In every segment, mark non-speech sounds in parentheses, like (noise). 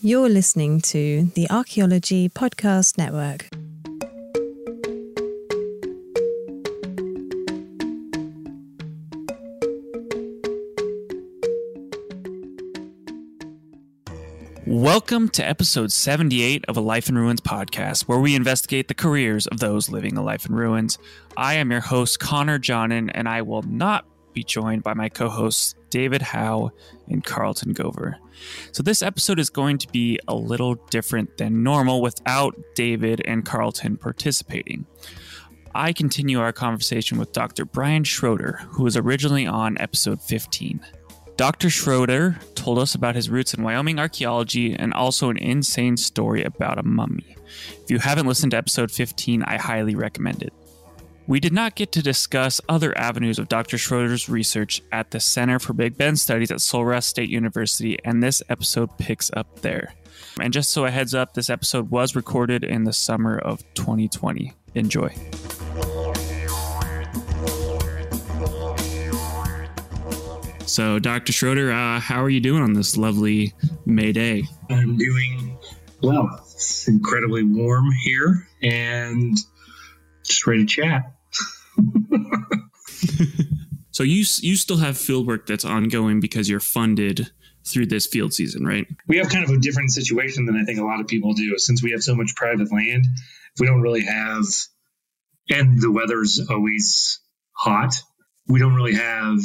You're listening to the Archaeology Podcast Network. Welcome to episode 78 of a Life in Ruins podcast, where we investigate the careers of those living a life in ruins. I am your host, Connor Johnen, and I will not be joined by my co hosts, David Howe and Carlton Gover. So, this episode is going to be a little different than normal without David and Carlton participating. I continue our conversation with Dr. Bryon Schroeder, who was originally on episode 15. Dr. Schroeder told us about his roots in Wyoming archaeology and also an insane story about a mummy. If you haven't listened to episode 15, I highly recommend it. We did not get to discuss other avenues of Dr. Schroeder's research at the Center for Big Bend Studies at Sul Ross State University, and this episode picks up there. And just so a heads up, this episode was recorded in the summer of 2020. Enjoy. So, Dr. Schroeder, uh, how are you doing on this lovely May Day? I'm doing well. It's incredibly warm here and just ready to chat. (laughs) so you you still have field work that's ongoing because you're funded through this field season, right? We have kind of a different situation than I think a lot of people do. Since we have so much private land, we don't really have, and the weather's always hot. We don't really have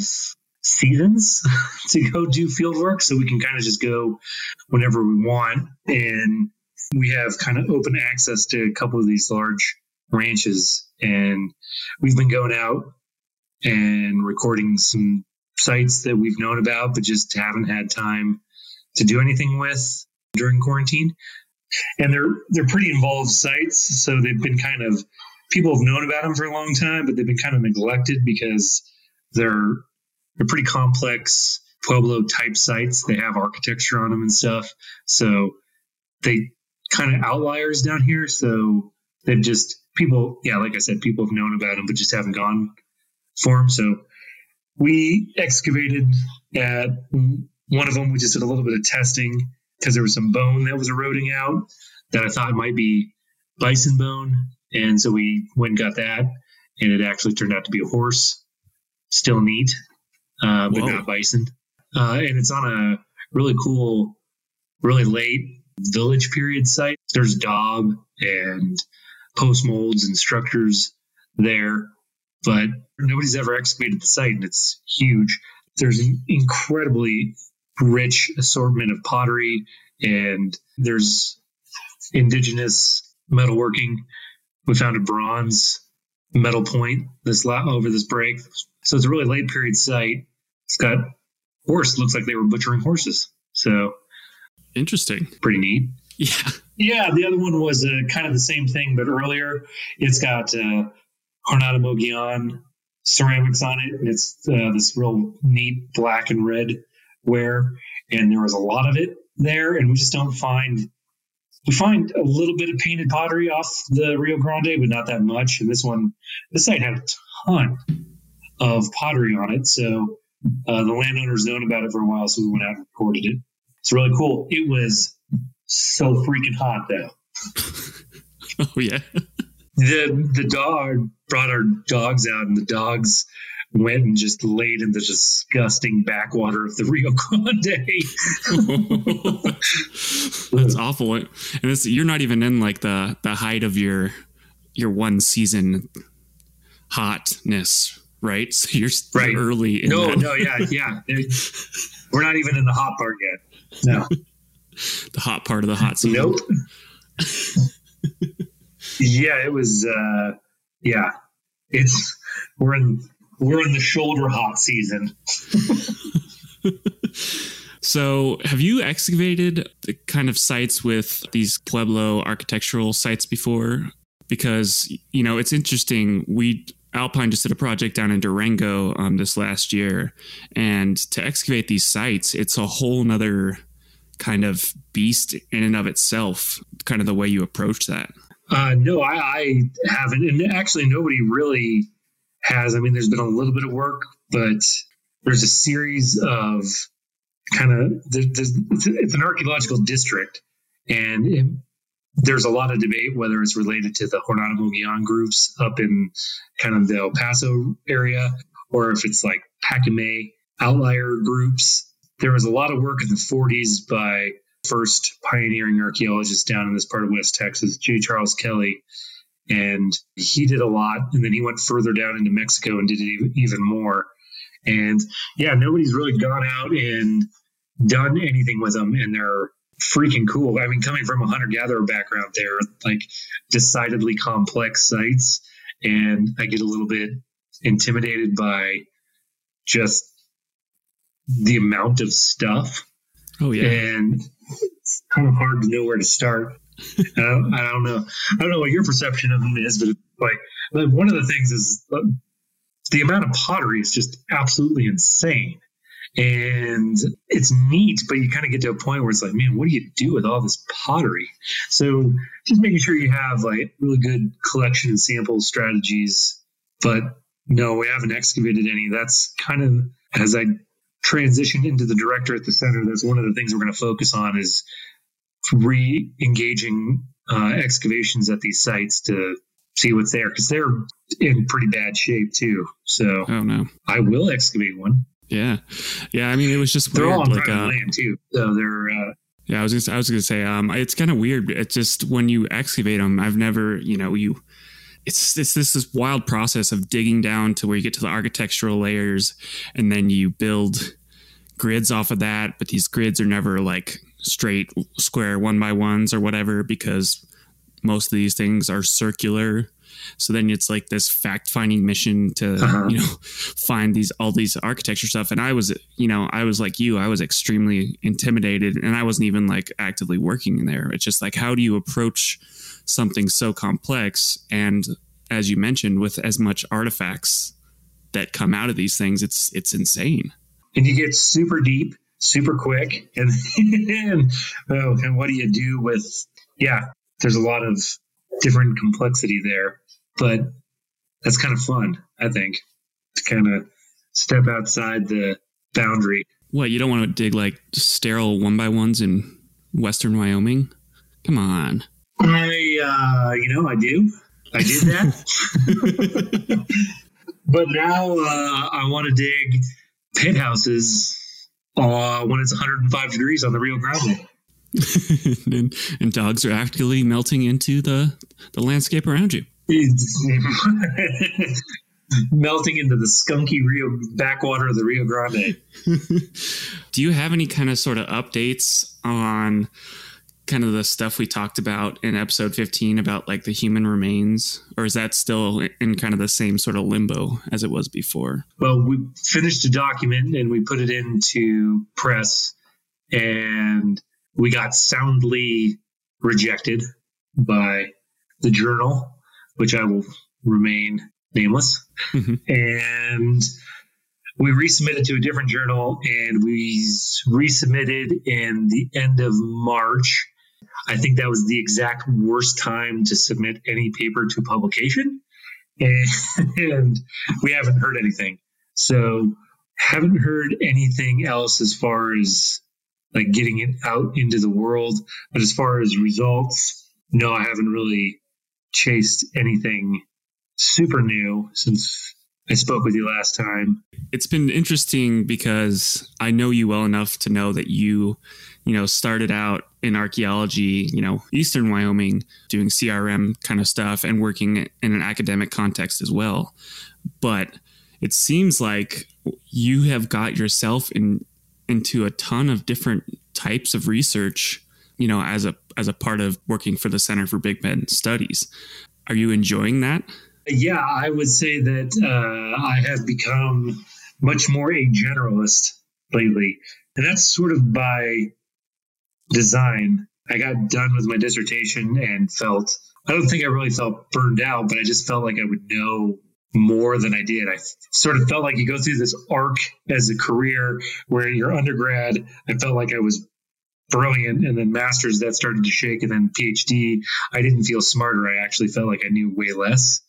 seasons (laughs) to go do field work, so we can kind of just go whenever we want. And we have kind of open access to a couple of these large ranches. And we've been going out and recording some sites that we've known about, but just haven't had time to do anything with during quarantine. And they're they're pretty involved sites, so they've been kind of people have known about them for a long time, but they've been kind of neglected because they're they're pretty complex Pueblo type sites. They have architecture on them and stuff, so they kind of outliers down here. So they've just people, yeah, like I said, people have known about them, but just haven't gone for them. So we excavated at one of them. We just did a little bit of testing because there was some bone that was eroding out that I thought might be bison bone. And so we went and got that, and it actually turned out to be a horse. Still neat, uh, but Whoa. not bison. Uh, and it's on a really cool, really late village period site. There's daub and post molds and structures there, but nobody's ever excavated the site, and it's huge. There's an incredibly rich assortment of pottery, and there's indigenous metalworking. We found a bronze metal point this la- over this break, so it's a really late period site. It's got horse. Looks like they were butchering horses. So interesting. Pretty neat. Yeah. Yeah, the other one was uh, kind of the same thing, but earlier. It's got uh, Jornada Mogollon ceramics on it, and it's uh, this real neat black and red ware. And there was a lot of it there, and we just don't find. We find a little bit of painted pottery off the Rio Grande, but not that much. And this one, this site had a ton of pottery on it, so uh, the landowner's known about it for a while, so we went out and recorded it. It's really cool. It was so freaking hot though. (laughs) oh yeah. The the dog brought our dogs out, and the dogs went and just laid in the disgusting backwater of the (laughs) Rio Grande. (laughs) That's awful. And this, you're not even in like the the height of your your one season hotness, right? So you're right. early. no, that. no, yeah, yeah. (laughs) We're not even in the hot part yet. No the hot part of the hot season. Nope. Yeah, it was. Uh, yeah, it's we're in we're in the shoulder hot season. (laughs) so, have you excavated the kind of sites with these Pueblo architectural sites before? Because you know, it's interesting. We Alpine just did a project down in Durango um, this last year, and to excavate these sites, it's a whole nother kind of beast in and of itself, kind of the way you approach that? Uh, no, I, I haven't. And actually, nobody really has. I mean, there's been a little bit of work, but there's a series of kind of it's, an archaeological district, and it, there's a lot of debate whether it's related to the Jornada Mogollon groups up in kind of the El Paso area, or if it's like Paquimé outlier groups. There was a lot of work in the 40s by first pioneering archaeologist down in this part of West Texas, J. Charles Kelley. And he did a lot. And then he went further down into Mexico and did it even more. And yeah, nobody's really gone out and done anything with them. And they're freaking cool. I mean, coming from a hunter gatherer background, they're like decidedly complex sites. And I get a little bit intimidated by just the amount of stuff. Oh, yeah. And it's kind of hard to know where to start. I, don't, I, don't, know. I don't know what your perception of them is, but like, like one of the things is uh, the amount of pottery is just absolutely insane. And it's neat, but you kind of get to a point where it's like, man, what do you do with all this pottery? So just making sure you have like really good collection and sample strategies. But no, we haven't excavated any. That's kind of as I transitioned into the director at the center, that's one of the things we're going to focus on is re-engaging uh, excavations at these sites to see what's there because they're in pretty bad shape too. So, oh no, I will excavate one. Yeah, yeah. I mean, it was just they're weird. all on like, private uh, land too, so they're. Uh, yeah, I was gonna, I was gonna say, um, it's kind of weird. It's just when you excavate them, I've never, you know, you it's it's this this wild process of digging down to where you get to the architectural layers and then you build grids off of that but these grids are never like straight square one by ones or whatever because most of these things are circular. So then it's like this fact finding mission to uh-huh. you know (laughs) find these all these architecture stuff. And i was you know i was like you i was extremely intimidated and i wasn't even like actively working in there. It's just like how do you approach something so complex and as you mentioned with as much artifacts that come out of these things it's it's insane. And you get super deep super quick (laughs) and and, oh, and what do you do with yeah there's a lot of different complexity there but that's kind of fun i think to kind of step outside the boundary. What you don't want to dig like sterile one by ones in western wyoming? Come on. I, uh, you know, I do. I did that. (laughs) but now uh, I want to dig pit houses uh, when it's 105 degrees on the Rio Grande. and, and, dogs are actively melting into the, the landscape around you. (laughs) melting into the skunky Rio backwater of the Rio Grande. (laughs) Do you have any kind of sort of updates on kind of the stuff we talked about in episode 15 about like the human remains or is that still in kind of the same sort of limbo as it was before? Well we finished a document and we put it into press and we got soundly rejected by the journal which i will remain nameless. Mm-hmm. and we resubmitted to a different journal and we resubmitted in the end of March I think that was the exact worst time to submit any paper to publication. (laughs) And, we haven't heard anything. So, haven't heard anything else as far as like getting it out into the world. But as far as results, no, I haven't really chased anything super new since I spoke with you last time. It's been interesting because I know you well enough to know that you, you know, started out in archaeology, you know, Eastern Wyoming, doing CRM kind of stuff and working in an academic context as well. But it seems like you have got yourself in into a ton of different types of research, you know, as a as a part of working for the Center for Big Bend Studies. Are you enjoying that? Yeah, I would say that uh, I have become much more a generalist lately, and that's sort of by design. I got done with my dissertation and felt, I don't think I really felt burned out, but I just felt like I would know more than I did. I sort of felt like you go through this arc as a career where you're undergrad. I felt like I was brilliant and then masters that started to shake and then PhD. I didn't feel smarter. I actually felt like I knew way less.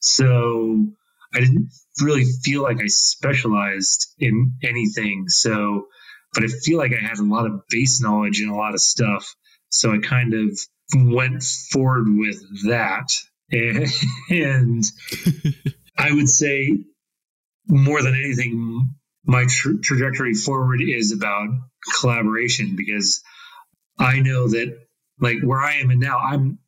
So I didn't really feel like I specialized in anything. So but I feel like I had a lot of base knowledge and a lot of stuff. So I kind of went forward with that. (laughs) And, (laughs) I would say more than anything, my tra- trajectory forward is about collaboration because I know that like where I am and now I'm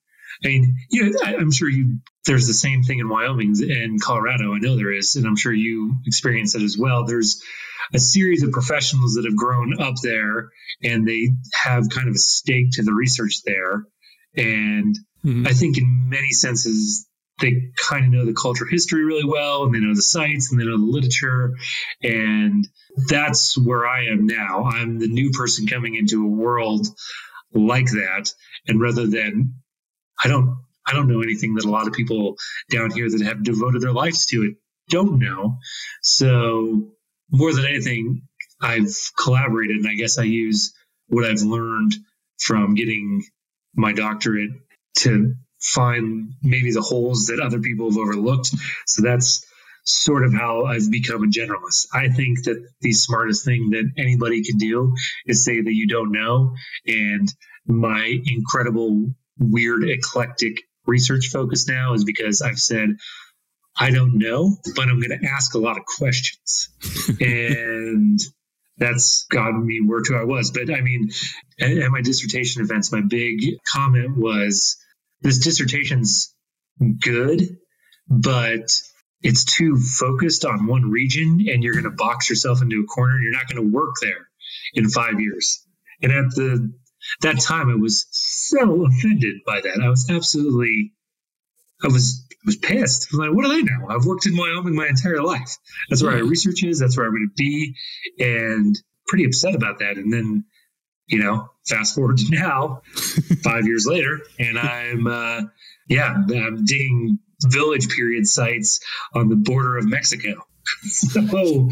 I mean, you know, I, am sure you there's the same thing in Wyoming and Colorado. I know there is, and I'm sure you experience it as well. There's a series of professionals that have grown up there, and they have kind of a stake to the research there. And mm-hmm. I think, in many senses, they kind of know the culture history really well, and they know the sites, and they know the literature, and that's where I am now. I'm the new person coming into a world like that, and rather than I don't I don't know anything that a lot of people down here that have devoted their lives to it don't know. So more than anything, I've collaborated and I guess I use what I've learned from getting my doctorate to find maybe the holes that other people have overlooked. So that's sort of how I've become a generalist. I think that the smartest thing that anybody can do is say that you don't know. And my incredible, weird, eclectic research focus now is because I've said, I don't know, but I'm going to ask a lot of questions. (laughs) and that's gotten me where to I was. But I mean, at, at my dissertation events, my big comment was this dissertation's good, but it's too focused on one region and you're going to box yourself into a corner and you're not going to work there in five years. And at the that time, I was so offended by that. I was absolutely, I was I was pissed. I was like, what do they know? I've worked in Wyoming my entire life. That's where my research is. That's where I'm going to be, and pretty upset about that. And then, you know, fast forward to now, (laughs) five years later, and I'm, uh, yeah, I'm digging village period sites on the border of Mexico. (laughs) so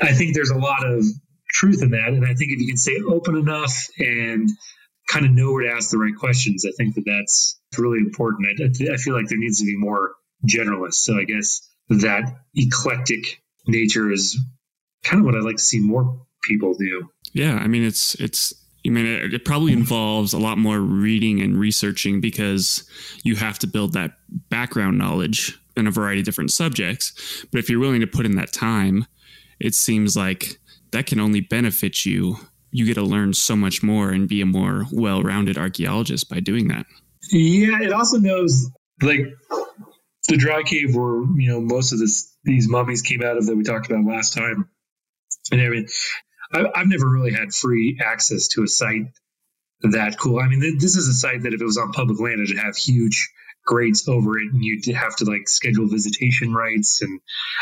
I think there's a lot of truth in that. And I think if you can stay open enough and kind of know where to ask the right questions, I think that that's really important. I, I feel like there needs to be more generalists. So I guess that eclectic nature is kind of what I'd like to see more people do. Yeah, I mean it's it's I mean it, it, probably involves a lot more reading and researching because you have to build that background knowledge in a variety of different subjects. But if you're willing to put in that time, it seems like that can only benefit you. You get to learn so much more and be a more well-rounded archaeologist by doing that. Yeah, it also knows like the dry cave where you know most of this these mummies came out of that we talked about last time, and I mean, I, I've never really had free access to a site that cool. I mean, this is a site that if it was on public land, it'd have huge grates over it, and you'd have to like schedule visitation rights and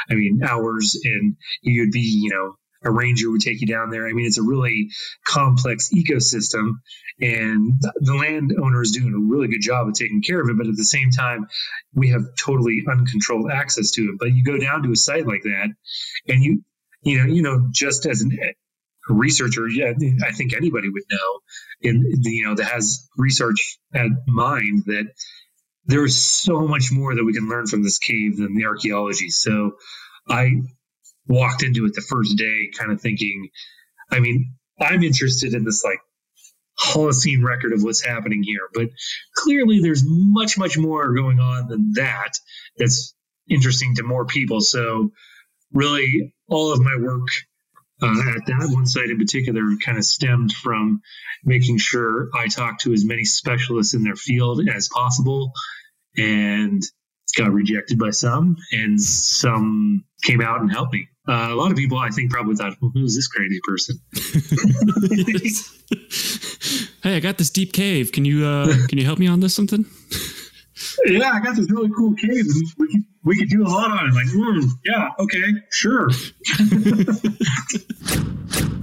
I mean hours, and you'd be you know a ranger would take you down there. I mean, it's a really complex ecosystem, and the landowner is doing a really good job of taking care of it. But at the same time, we have totally uncontrolled access to it. But you go down to a site like that, and you, you know, you know, just as an eh, researcher, yeah, I think anybody would know, in you know, that has research at mind that there is so much more that we can learn from this cave than the archaeology. So I walked into it the first day kind of thinking, I mean, I'm interested in this like Holocene record of what's happening here, but clearly there's much, much more going on than that that's interesting to more people. So, really, all of my work uh, at that one site in particular kind of stemmed from making sure I talked to as many specialists in their field as possible and got rejected by some, and some came out and helped me. Uh, a lot of people, I think, probably thought, well, "Who's this crazy person?" (laughs) hey, I got this deep cave. Can you uh, (laughs) can you help me on this something? yeah, I got this really cool cave. We could we could do a lot on it. Like, mm, yeah, okay, sure.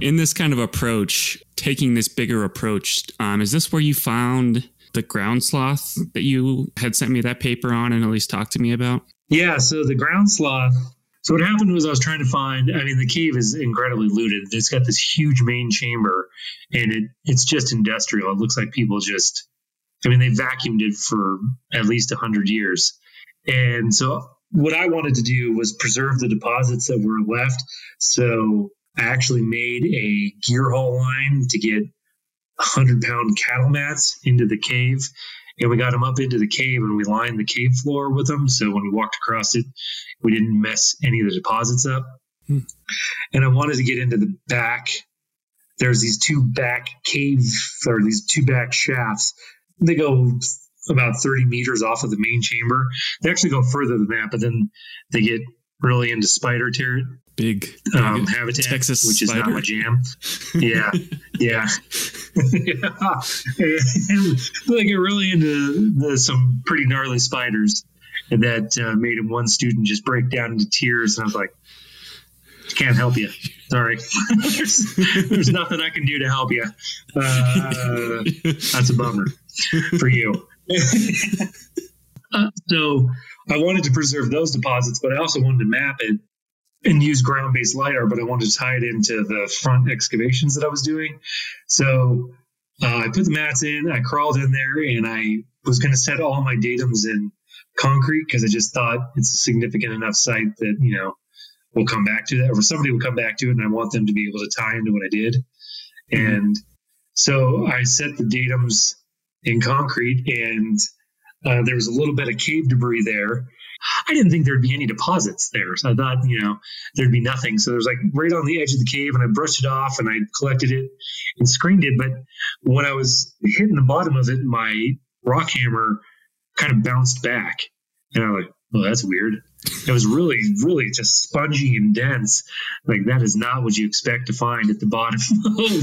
(laughs) In this kind of approach, taking this bigger approach, um, is this where you found the ground sloth that you had sent me that paper on and at least talked to me about? Yeah, so the ground sloth so what happened was I was trying to find. I mean, the cave is incredibly looted. It's got this huge main chamber, and it it's just industrial. It looks like people just. I mean, they vacuumed it for at least hundred years, and so what I wanted to do was preserve the deposits that were left. So I actually made a gear haul line to get 100 pound cattle mats into the cave. And we got them up into the cave and we lined the cave floor with them. So when we walked across it, we didn't mess any of the deposits up. Hmm. And I wanted to get into the back. There's these two back cave or these two back shafts. They go about 30 meters off of the main chamber. They actually go further than that, but then they get really into spider territory big, um, habitat, Texas which spider. is not my jam. Yeah, yeah, (laughs) yeah. Get really into the, some pretty gnarly spiders, and that uh, made one student just break down into tears. And I was like, "Can't help you. Sorry, (laughs) there's, there's, nothing I can do to help you. Uh, that's a bummer for you." (laughs) uh, so I wanted to preserve those deposits, but I also wanted to map it and use ground based LiDAR, but I wanted to tie it into the front excavations that I was doing. So uh, I put the mats in, I crawled in there, and I was going to set all my datums in concrete because I just thought it's a significant enough site that, you know, we'll come back to that, or somebody will come back to it, and I want them to be able to tie into what I did. Mm-hmm. And so I set the datums in concrete, and uh, there was a little bit of cave debris there. I didn't think there'd be any deposits there. So I thought, you know, there'd be nothing. So there's like right on the edge of the cave, and I brushed it off and I collected it and screened it. But when I was hitting the bottom of it, my rock hammer kind of bounced back. And I was like, well, that's weird. It was really, really just spongy and dense. Like that is not what you expect to find at the bottom (laughs) of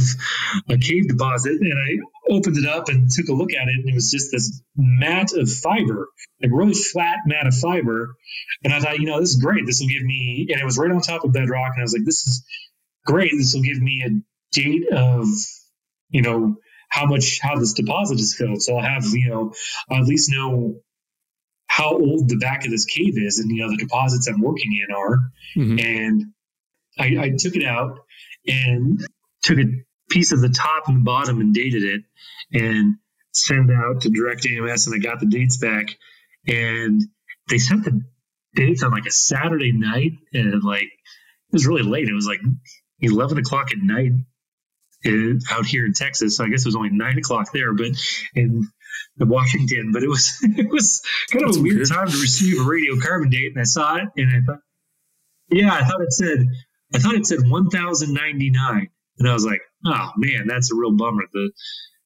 a cave deposit. And I opened it up and took a look at it, and it was just this mat of fiber, like really flat mat of fiber. And I thought, you know, this is great. This will give me, and it was right on top of bedrock. And I was like, this is great. This will give me a date of, you know, how much how this deposit is filled. So I'll have, you know, I'll at least know how old the back of this cave is and you know the deposits I'm working in are. Mm-hmm. And I, I, took it out and took a piece of the top and the bottom and dated it and sent out to direct AMS and I got the dates back and they sent the dates on like a Saturday night and like it was really late. It was like eleven o'clock at night uh, out here in Texas. So I guess it was only nine o'clock there, but in Washington, but it was (laughs) it was kind of That's a weird, weird time to receive a radiocarbon date, and I saw it, and I thought, yeah, I thought it said, I thought it said one thousand ninety nine, and I was like, oh man, that's a real bummer. The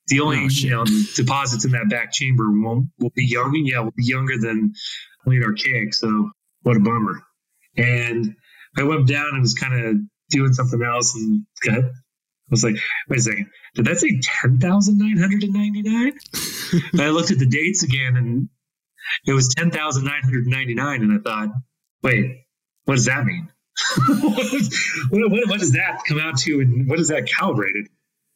the only oh, you know deposits in that back chamber won't will be young, yeah, will be younger than late archaic. So what a bummer. And I went down and was kind of doing something else and got was like, wait a second, did that say 10,999? I looked at the dates again and it was 10,999. And I thought, wait, what does that mean? (laughs) what, what, what, does that come out to and what is that calibrated?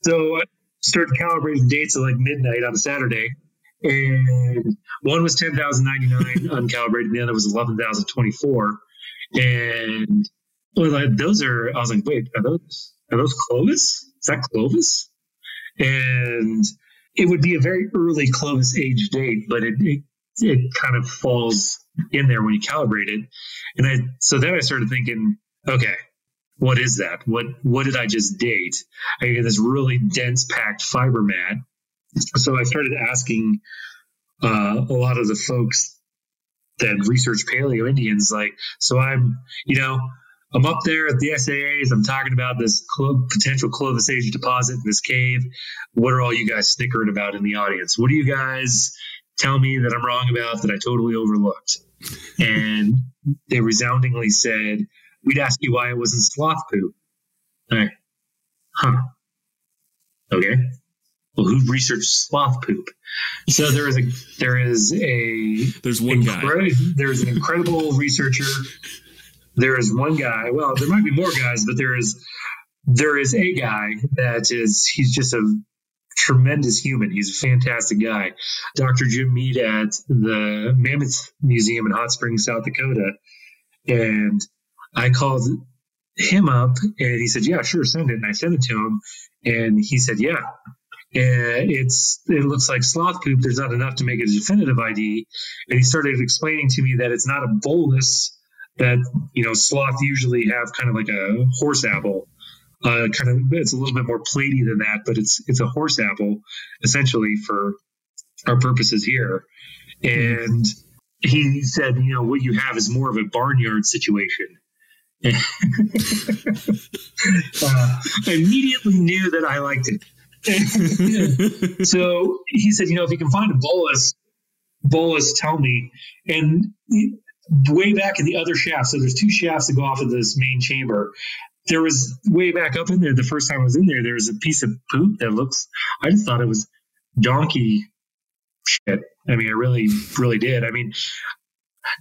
So I started calibrating dates at like midnight on a Saturday. And one was 10,099 (laughs) uncalibrated, and the other was 11,024. And well, those are, I was like, wait, are those, are those Clovis? That Clovis? And it would be a very early Clovis age date, but it, it, it kind of falls in there when you calibrate it. And I, so then I started thinking, okay, what is that? What, what did I just date? I get this really dense packed fiber mat. So I started asking uh, a lot of the folks that research paleo Indians, like, so I'm, you know, I'm up there at the SAAs. I'm talking about this clo- potential Clovis age deposit in this cave. What are all you guys snickering about in the audience? What do you guys tell me that I'm wrong about that I totally overlooked? And they resoundingly said, We'd ask you why it wasn't sloth poop. Like, huh. Okay. Well, who researched sloth poop? So there is a there is a there's one incre- guy. There's an incredible researcher there is one guy. Well, there might be more guys, but there is there is a guy that is he's just a tremendous human. He's a fantastic guy. Dr. Jim Mead at the Mammoth Museum in Hot Springs, South Dakota. And I called him up and he said, Yeah, sure, send it. And I sent it to him. And he said, Yeah. And it's it looks like sloth poop. There's not enough to make a definitive ID. And he started explaining to me that it's not a bolus that you know sloth usually have kind of like a horse apple uh, kind of it's a little bit more platy than that, but it's it's a horse apple essentially for our purposes here. And he said, you know, what you have is more of a barnyard situation. (laughs) uh, I immediately knew that I liked it. (laughs) so he said, you know, if you can find a bolus, bolus, tell me. And way back in the other shaft, so there's two shafts that go off of this main chamber. There was way back up in there, the first time I was in there, there was a piece of poop that looks, I just thought it was donkey shit. I mean, I really, really did. I mean,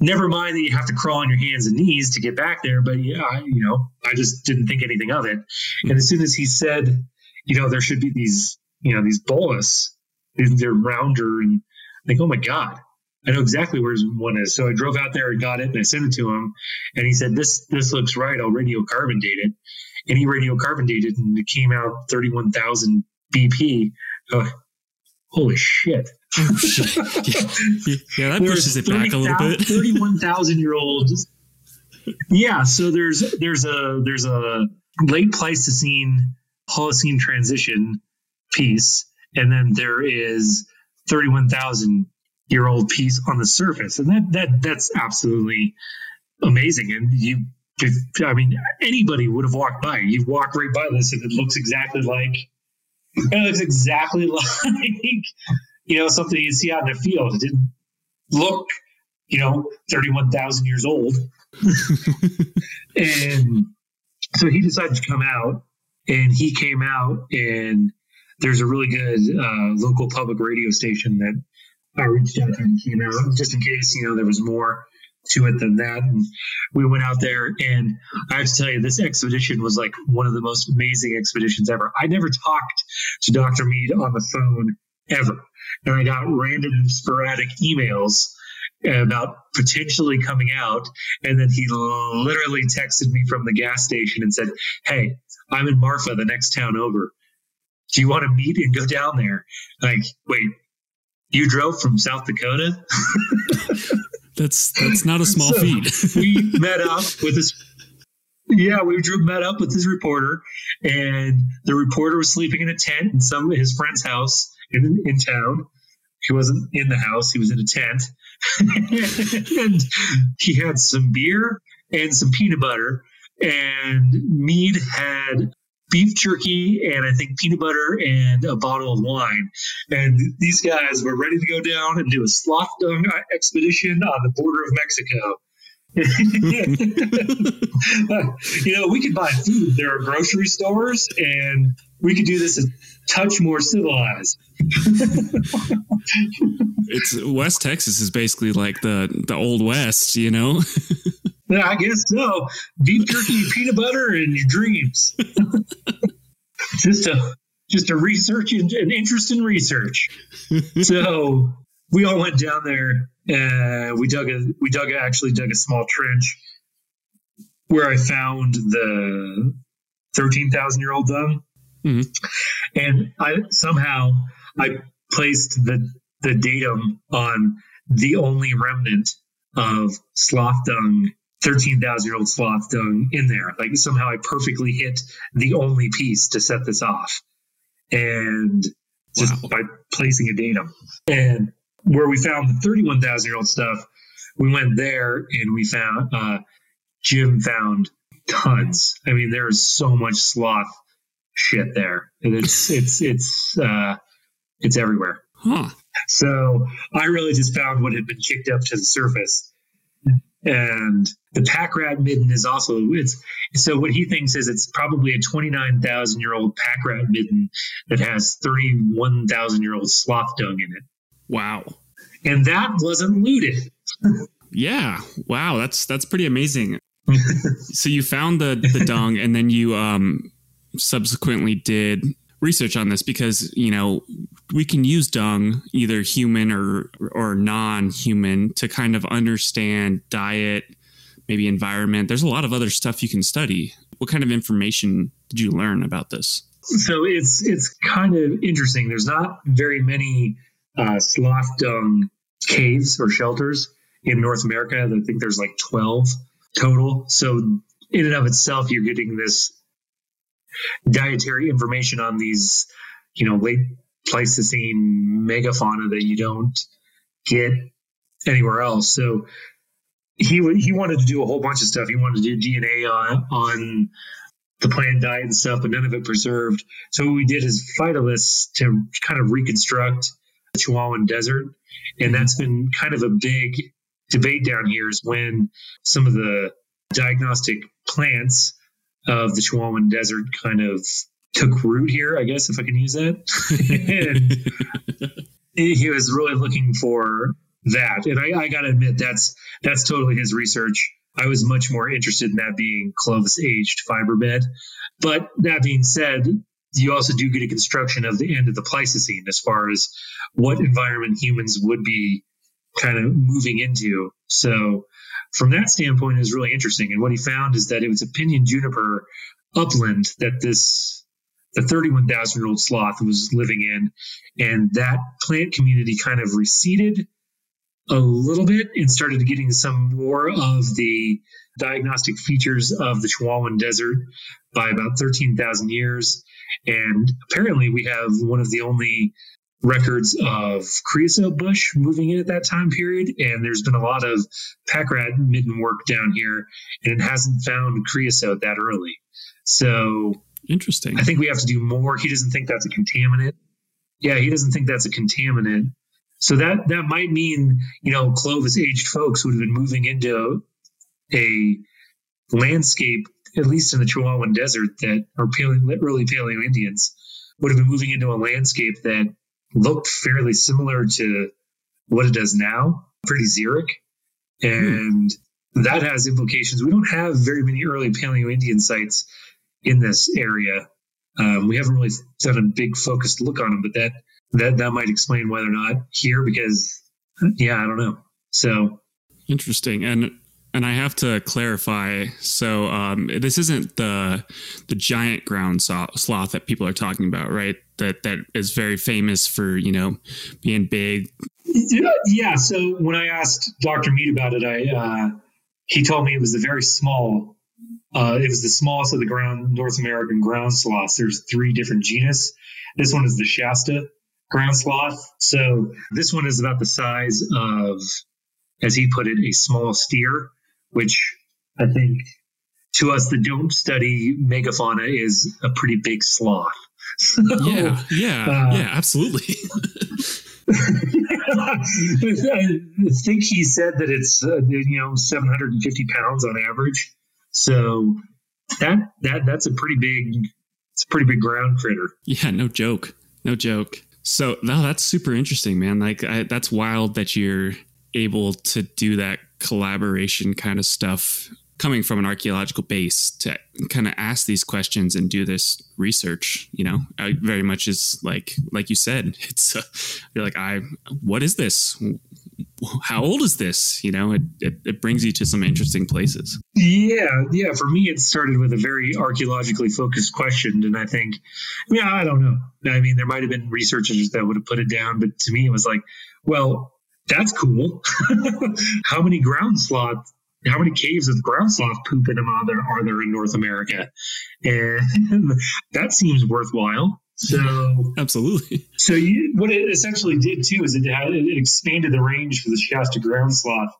never mind that you have to crawl on your hands and knees to get back there, but yeah, I, you know, I just didn't think anything of it. And as soon as he said, you know, there should be these, you know, these bolus, they're rounder, and I think, oh my god, I know exactly where his one is. So I drove out there and got it, and I sent it to him, and he said, this this looks right. I'll radiocarbon date it, and he radiocarbon dated, and it came out thirty one thousand BP. Uh, holy shit. Yeah. (laughs) yeah, that pushes it back a little bit. 31,000 year old. Yeah, so there's there's a there's a late Pleistocene Holocene transition piece, and then there is 31,000 year old piece on the surface, and that that that's absolutely amazing. And you, I mean, anybody would have walked by. You walk right by this, and it looks exactly like it looks exactly (laughs) like you know something you see out in the field. It didn't look, you know, thirty-one thousand years old. (laughs) and so he decided to come out, and he came out, and there's a really good uh, local public radio station that I reached out to and came out just in case you know there was more to it than that. And we went out there, and I have to tell you, this expedition was like one of the most amazing expeditions ever. I never talked to Dr. Mead on the phone ever, and I got random sporadic emails about potentially coming out. And then he literally texted me from the gas station and said, Hey, I'm in Marfa, the next town over. Do you want to meet and go down there? Like, wait, you drove from South Dakota? (laughs) That's that's not a small so feat. we (laughs) met up with this. Yeah, we drew, met up with his reporter, and the reporter was sleeping in a tent in some his friend's house in in town. He wasn't in the house; he was in a tent, (laughs) and he had some beer and some peanut butter. And Mead had beef jerky and I think peanut butter and a bottle of wine. And these guys were ready to go down and do a sloth dung uh, expedition on the border of Mexico. (laughs) you know, we could buy food. There are grocery stores, and we could do this touch more civilized. it's West Texas is basically like the the old West, you know. (laughs) Yeah, I guess so. Beef jerky, peanut butter, and your dreams. (laughs) just a just a research and an interest in research. so we all went down there. Uh, we dug a we dug a, actually dug a small trench where I found the thirteen thousand year old dung, mm-hmm. and I somehow I placed the the datum on the only remnant of sloth dung 13,000 year old sloth dung in there. Like somehow I perfectly hit the only piece to set this off. And just wow. by placing a datum. And where we found the 31,000 year old stuff, we went there and we found, uh, Jim found tons. I mean, there's so much sloth shit there. And it's, it's, it's, uh, it's everywhere. Huh. So I really just found what had been kicked up to the surface and the pack rat midden is also it's so what he thinks is it's probably a 29,000 year old pack rat midden that has 31,000 year old sloth dung in it. Wow. And that wasn't looted. yeah. Wow, that's that's pretty amazing. (laughs) so you found the the dung and then you um subsequently did research on this because you know we can use dung either human or or non-human to kind of understand diet maybe environment. There's a lot of other stuff you can study. What kind of information did you learn about this? So it's it's kind of interesting. There's not very many uh, sloth dung caves or shelters in north america. I think there's like 12 total. So in and of itself you're getting this dietary information on these, you know, late Pleistocene megafauna that you don't get anywhere else. So he he wanted to do a whole bunch of stuff. He wanted to do DNA on on the plant diet and stuff, but none of it preserved. So we did is fight a to kind of reconstruct the Chihuahuan Desert, and that's been kind of a big debate down here. Is when some of the diagnostic plants of the Chihuahuan Desert kind of took root here, I guess, if I can use that. (laughs) he was really looking for that, and I, I got to admit that's that's totally his research. I was much more interested in that being Clovis aged fiber bed. But that being said, you also do get a construction of the end of the Pleistocene as far as what environment humans would be kind of moving into. So from that standpoint, is really interesting. And what he found is that it was a pinyon juniper upland that this the 31,000 year old sloth was living in, and that plant community kind of receded a little bit and started getting some more of the diagnostic features of the Chihuahuan Desert by about 13,000 years. And apparently, we have one of the only records of creosote bush moving in at that time period. And there's been a lot of pack rat midden work down here, and it hasn't found creosote that early. So interesting. I think we have to do more. He doesn't think that's a contaminant. Yeah, he doesn't think that's a contaminant. So that that might mean you know Clovis aged folks would have been moving into a landscape, at least in the Chihuahuan Desert, that or paleo, early Paleo Indians would have been moving into a landscape that looked fairly similar to what it does now, pretty xeric, and hmm. that has implications. We don't have very many early Paleo Indian sites in this area. Um, we haven't really done a big focused look on them, but that that that might explain whether or not here because yeah, I don't know. So interesting. And and I have to clarify. So um, this isn't the the giant ground sloth that people are talking about, right? That that is very famous for you know being big. Yeah. So when I asked Dr. Mead about it, I uh, he told me it was a very small. Uh, it was the smallest of the ground North American ground sloths. There's three different genus. This one is the Shasta ground sloth. So this one is about the size of, as he put it, a small steer, which I think to us that don't study megafauna is a pretty big sloth. So, yeah, yeah, uh, yeah, absolutely. (laughs) (laughs) I think he said that it's uh, you know 750 pounds on average. So that that that's a pretty big it's a pretty big ground critter. Yeah, no joke. No joke. So no, that's super interesting, man. Like I, that's wild that you're able to do that collaboration kind of stuff coming from an archaeological base to kind of ask these questions and do this research you know I very much is like like you said (laughs) it's uh, you're like i what is this how old is this? You know, it, it, it, brings you to some interesting places. Yeah, yeah. For me, it started with a very archaeologically focused question, and I think, yeah, I don't know. I mean, there might have been researchers that would have put it down, but to me, it was like, well, that's cool. (laughs) how many ground sloth? How many caves with ground sloth poop in them are there, are there in North America? And (laughs) that seems worthwhile. So (laughs) absolutely. So you, what it essentially did too is it had, it expanded the range for the Shasta ground sloth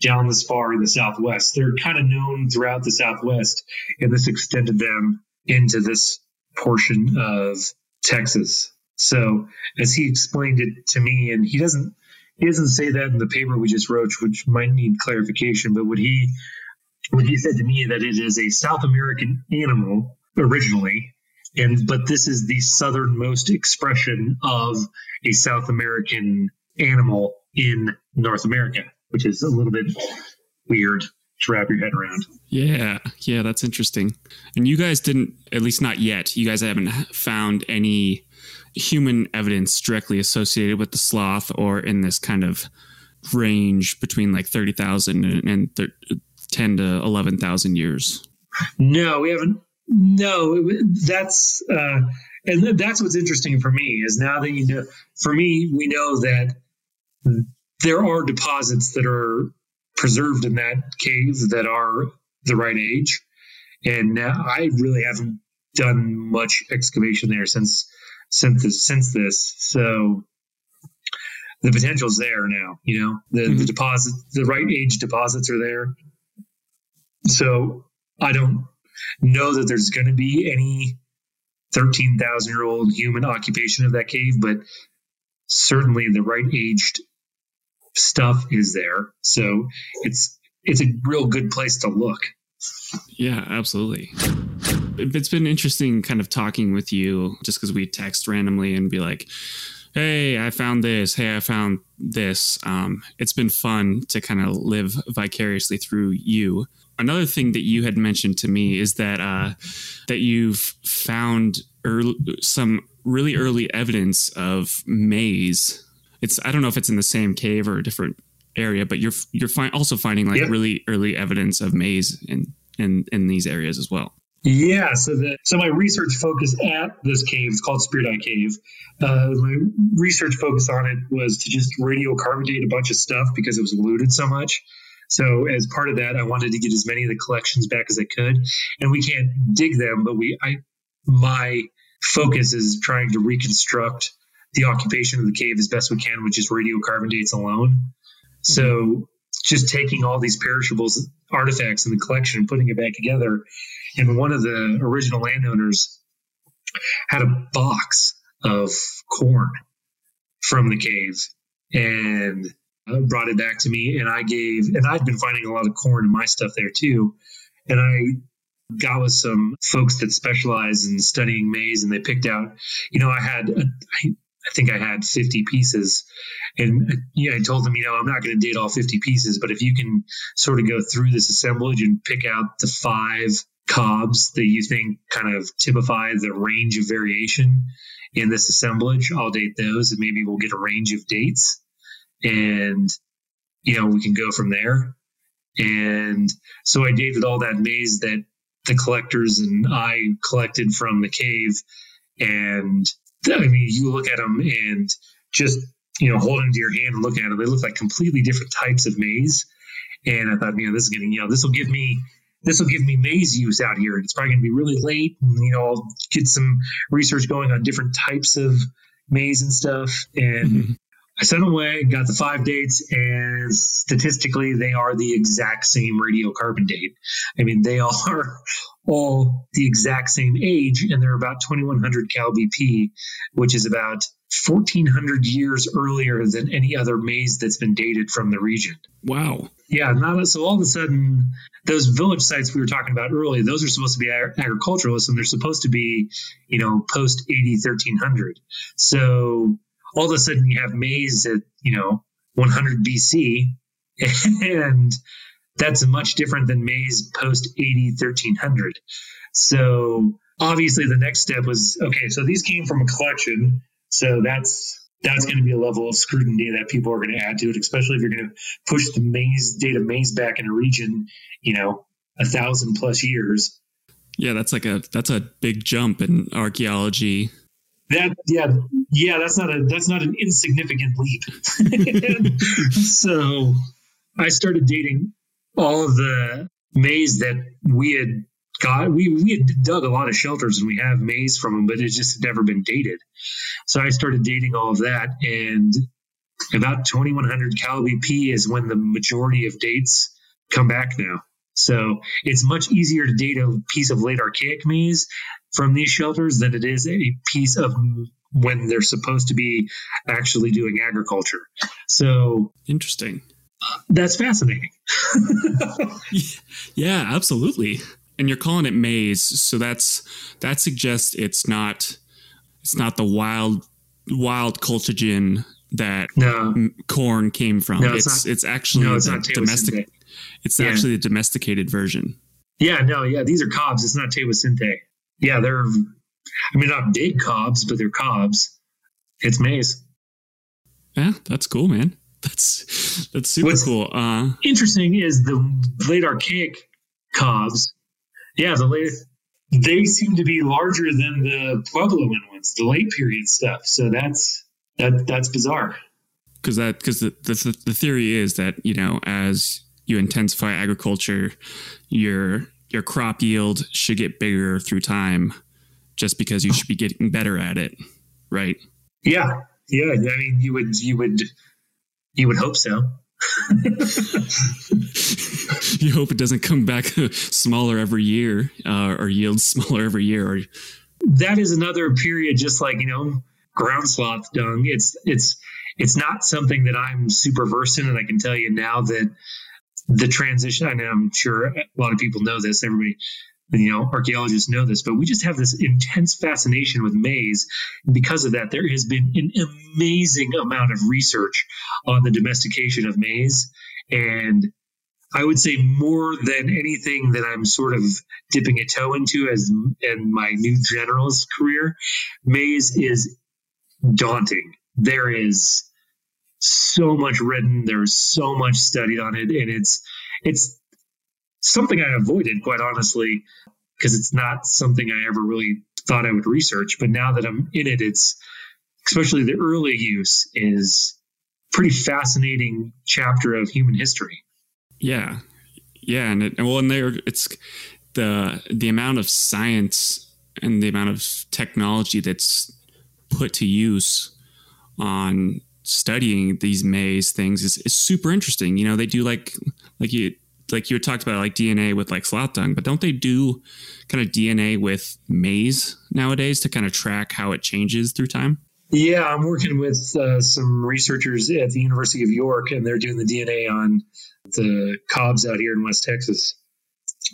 down this far in the Southwest. They're kind of known throughout the Southwest, and this extended them into this portion of Texas. So as he explained it to me, and he doesn't he doesn't say that in the paper we just wrote, which might need clarification. But what he what he said to me that it is a South American animal originally, and but this is the southernmost expression of a South American animal in North America, which is a little bit weird to wrap your head around. Yeah, yeah, that's interesting. And you guys didn't, at least not yet. You guys haven't found any human evidence directly associated with the sloth or in this kind of range between like 30,000 and, thir- 10 to 11,000 years. No, we haven't no, that's uh, and that's what's interesting for me is now that you know. For me, we know that there are deposits that are preserved in that cave that are the right age, and now I really haven't done much excavation there since since this, since this. So the potential's there now. You know, the, mm-hmm. the deposit, the right age deposits are there. So I don't know that there's going to be any 13,000 year old human occupation of that cave, but certainly the right aged stuff is there. So it's it's a real good place to look. Yeah, absolutely. It's been interesting kind of talking with you just because we text randomly and be like, hey, I found this. Hey, I found this. Um, it's been fun to kind of live vicariously through you. Another thing that you had mentioned to me is that uh, that you've found early, some really early evidence of maize. It's I don't know if it's in the same cave or a different area, but you're you're fi- also finding like really early evidence of maize in in in these areas as well. Yeah, so the so my research focus at this cave is called Spirit Eye Cave. Uh, my research focus on it was to just radiocarbon date a bunch of stuff because it was looted so much. So as part of that, I wanted to get as many of the collections back as I could, and we can't dig them, but we I my focus is trying to reconstruct the occupation of the cave as best we can with just radiocarbon dates alone. So just taking all these perishables artifacts in the collection and putting it back together. And one of the original landowners had a box of corn from the cave and uh, brought it back to me. And I gave, and I'd been finding a lot of corn in my stuff there too. And I got with some folks that specialize in studying maize and they picked out, you know, I had, uh, I, I think I had 50 pieces. And you know, I told them, you know, I'm not going to date all 50 pieces, but if you can sort of go through this assemblage and pick out the five cobs that you think kind of typify the range of variation in this assemblage, I'll date those and maybe we'll get a range of dates. And, you know, we can go from there. And so I dated all that maize that the collectors and I collected from the cave. And I mean, you look at them and just, you know, hold them to your hand and look at them, they look like completely different types of maize. And I thought, you know, this is getting, you know, this will give me, this will give me maize use out here. It's probably going to be really late. And, you know, I'll get some research going on different types of maize and stuff. And mm-hmm. I sent away, got the five dates, and statistically, they are the exact same radiocarbon date. I mean, they (laughs) are all the exact same age, and they're about 2100 cal BP, which is about 1400 years earlier than any other maize that's been dated from the region. Wow. Yeah, not so all of a sudden, those village sites we were talking about earlier, those are supposed to be ag- agriculturalists, and they're supposed to be, you know, post AD 1300. So all of a sudden you have maize at you know 100 BC, (laughs) and that's much different than maize post AD 1300. So obviously the next step was okay. So these came from a collection, so that's that's going to be a level of scrutiny that people are going to add to it, especially if you're going to push the maize data maize back in a region, you know, a thousand plus years. Yeah, that's like a that's a big jump in archaeology that yeah yeah that's not a that's not an insignificant leap (laughs) so i started dating all the maize that we had got we we had dug a lot of shelters and we have maize from them but it's just never been dated so i started dating all of that and about 2100 cal bp is when the majority of dates come back now so it's much easier to date a piece of late archaic maize from these shelters than it is a piece of when they're supposed to be actually doing agriculture. So interesting. That's fascinating. (laughs) yeah, absolutely. And you're calling it maize, so that's that suggests it's not it's not the wild wild cultigen that no. corn came from. No, it's it's, it's actually no, it's domestic. It's yeah. actually the domesticated version. Yeah, no, yeah, these are cobs. It's not Teosinte yeah, they're, I mean, not big cobs, but they're cobs. It's maize. Yeah, that's cool, man. That's that's super What's cool. Uh, interesting is the late archaic cobs. Yeah, the late they seem to be larger than the Puebloan ones, the late period stuff. So that's that that's bizarre. Because that because the, the the theory is that you know as you intensify agriculture, your your crop yield should get bigger through time. just because you should be getting better at it, right? Yeah, yeah. I mean, you would you would you would hope so. (laughs) you hope it doesn't come back (laughs) smaller every year uh, or yield (laughs) smaller every year. Or that is another period, just like you know, ground sloth dung. It's it's it's not something that I'm super versed in, and I can tell you now that the transition. I know I'm sure a lot of people know this. Everybody you know archaeologists know this but we just have this intense fascination with maize. And because of that there has been an amazing amount of research on the domestication of maize. And i would say more than anything that i'm sort of dipping a toe into as in my new generalist career maize is daunting. There is so much written. There's so much studied on it. And it's it's something I avoided, quite honestly, because it's not something I ever really thought I would research. But now that I'm in it, it's especially the early use is pretty fascinating chapter of human history. Yeah, yeah, and it, well, and there it's the the amount of science and the amount of technology that's put to use on studying these maize things is, is super interesting. You know, they do like like you like you talked about like DNA with like sloth dung, but don't they do kind of DNA with maize nowadays to kind of track how it changes through time? Yeah, I'm working with uh, some researchers at the University of York, and they're doing the DNA on the cobs out here in West Texas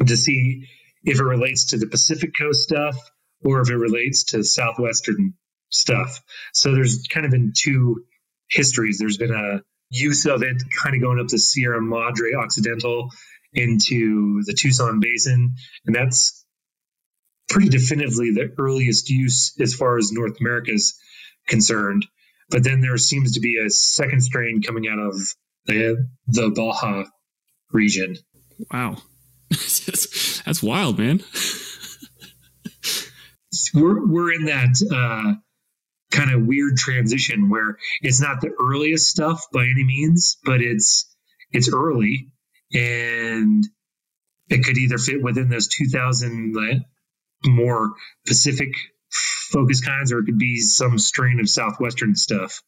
to see if it relates to the Pacific Coast stuff or if it relates to southwestern stuff. So there's kind of been two histories. There's been a use of it kind of going up the Sierra Madre Occidental into the Tucson Basin. And that's pretty definitively the earliest use as far as North America is concerned. But then there seems to be a second strain coming out of the, the Baja region. Wow. (laughs) that's wild, man. (laughs) we're, we're in that uh, kind of weird transition where it's not the earliest stuff by any means, but it's it's early and it could either fit within those 2000 more Pacific focus kinds or it could be some strain of southwestern stuff.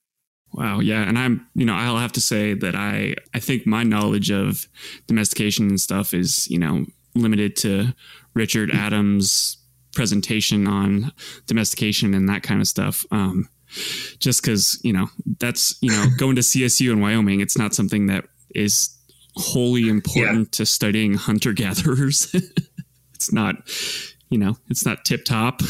Wow, yeah, and I'm, you know, I'll have to say that I I think my knowledge of domestication and stuff is, you know, limited to Richard Adams presentation on domestication and that kind of stuff. Um, just because you know that's you know (laughs) going to CSU in Wyoming, it's not something that is wholly important yeah. to studying hunter gatherers. (laughs) it's not, you know, it's not tip top.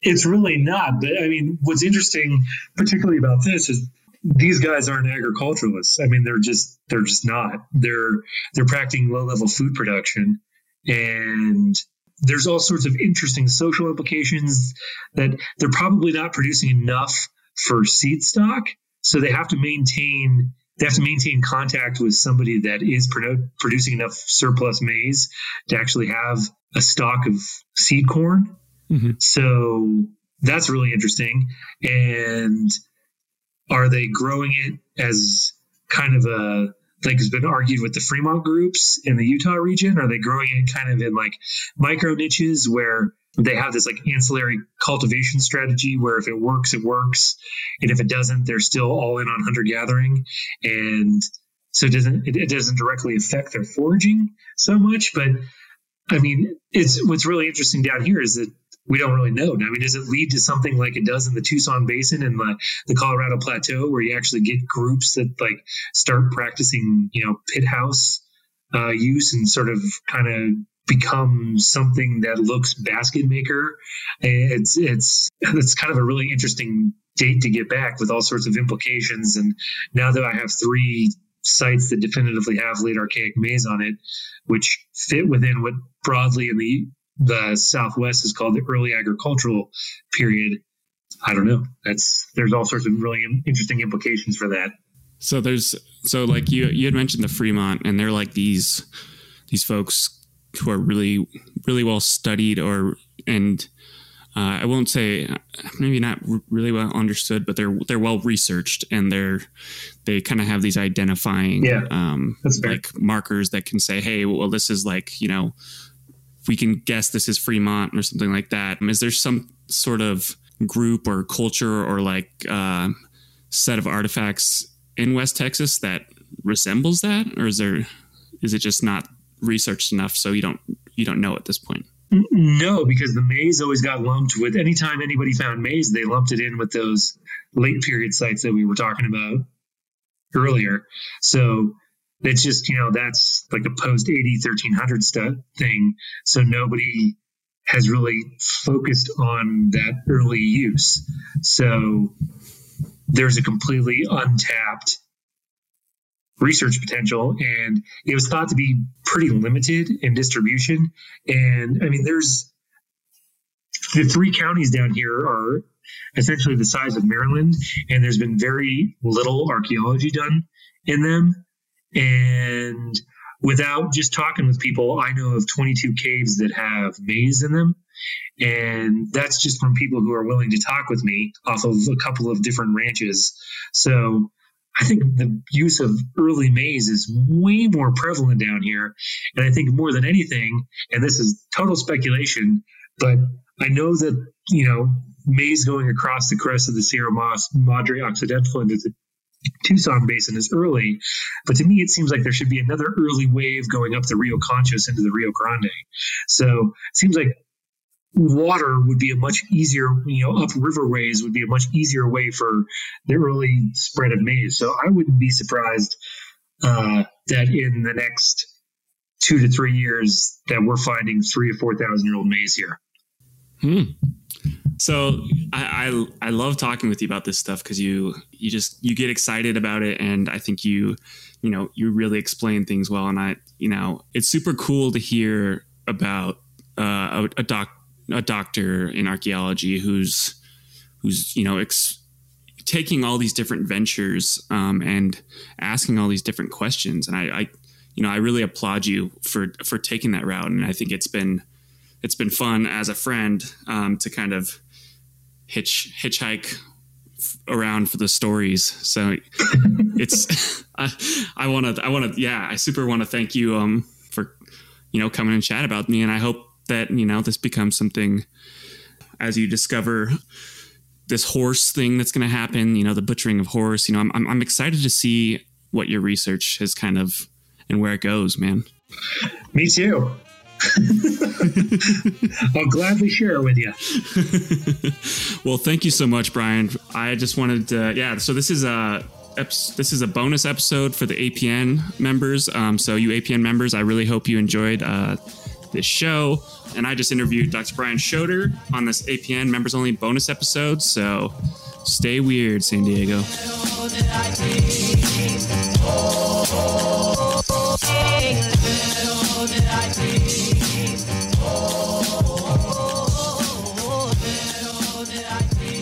It's really not. But I mean, what's interesting, particularly about this, is these guys aren't agriculturalists. I mean, they're just they're just not. They're they're practicing low level food production, and there's all sorts of interesting social implications that they're probably not producing enough for seed stock. So they have to maintain they have to maintain contact with somebody that is produ- producing enough surplus maize to actually have a stock of seed corn. Mm-hmm. So that's really interesting. And are they growing it as kind of a like has been argued with the Fremont groups in the Utah region? Are they growing it kind of in like micro niches where they have this like ancillary cultivation strategy where if it works, it works, and if it doesn't, they're still all in on hunter gathering, and so it doesn't it, it doesn't directly affect their foraging so much. But I mean, it's what's really interesting down here is that we don't really know. I mean, does it lead to something like it does in the Tucson Basin and the, the Colorado Plateau, where you actually get groups that like start practicing, you know, pit house uh, use and sort of kind of become something that looks basket maker. It's it's it's kind of a really interesting date to get back with all sorts of implications. And now that I have three sites that definitively have late archaic maize on it, which fit within what broadly in the the Southwest is called the early agricultural period. I don't know. That's there's all sorts of really interesting implications for that. So there's so like you you had mentioned the Fremont, and they're like these these folks who are really really well studied or and uh, I won't say maybe not really well understood, but they're they're well researched and they're they kind of have these identifying yeah, um, like markers that can say, hey, well, this is like you know we can guess this is Fremont or something like that. Is there some sort of group or culture or like uh, set of artifacts in West Texas that resembles that, or is there is it just not researched enough so you don't you don't know at this point? No, because the maize always got lumped with anytime anybody found maize, they lumped it in with those late period sites that we were talking about earlier. So it's just, you know, that's like a post AD, 1300 stuff thing. So nobody has really focused on that early use. So there's a completely untapped research potential and it was thought to be pretty limited in distribution and i mean there's the three counties down here are essentially the size of maryland and there's been very little archaeology done in them and without just talking with people i know of 22 caves that have maize in them and that's just from people who are willing to talk with me off of a couple of different ranches so I think the use of early maize is way more prevalent down here. And I think more than anything, and this is total speculation, but I know that, you know, maize going across the crest of the Sierra Madre Occidental into the Tucson Basin is early, but to me, it seems like there should be another early wave going up the Rio Conchos into the Rio Grande. So it seems like water would be a much easier, you know, up riverways would be a much easier way for the early spread of maize. So I wouldn't be surprised uh, that in the next two to three years that we're finding three or four thousand year old maize here. Hmm. So I, I, I love talking with you about this stuff because you you just you get excited about it and I think you you know you really explain things well. And I you know it's super cool to hear about uh, a, a doc a doctor in archaeology who's who's you know ex- taking all these different ventures um, and asking all these different questions. And I, I you know I really applaud you for for taking that route. And I think it's been it's been fun as a friend um, to kind of hitch hitchhike around for the stories. So (laughs) it's (laughs) I I want to I want to yeah I super want to thank you um for you know coming and chat about me. And I hope that you know this becomes something as you discover this horse thing that's going to happen you know the butchering of horse you know I'm, I'm, I'm excited to see what your research has kind of and where it goes man. Me too (laughs) I'll gladly share it with you. (laughs) well, thank you so much, Bryon. I just wanted to, yeah. So this is a this is a bonus episode for the APN members. Um, so you APN members, I really hope you enjoyed uh, this show. And I just interviewed Dr. Bryon Schroeder on this APN members only bonus episode. So stay weird, San Diego.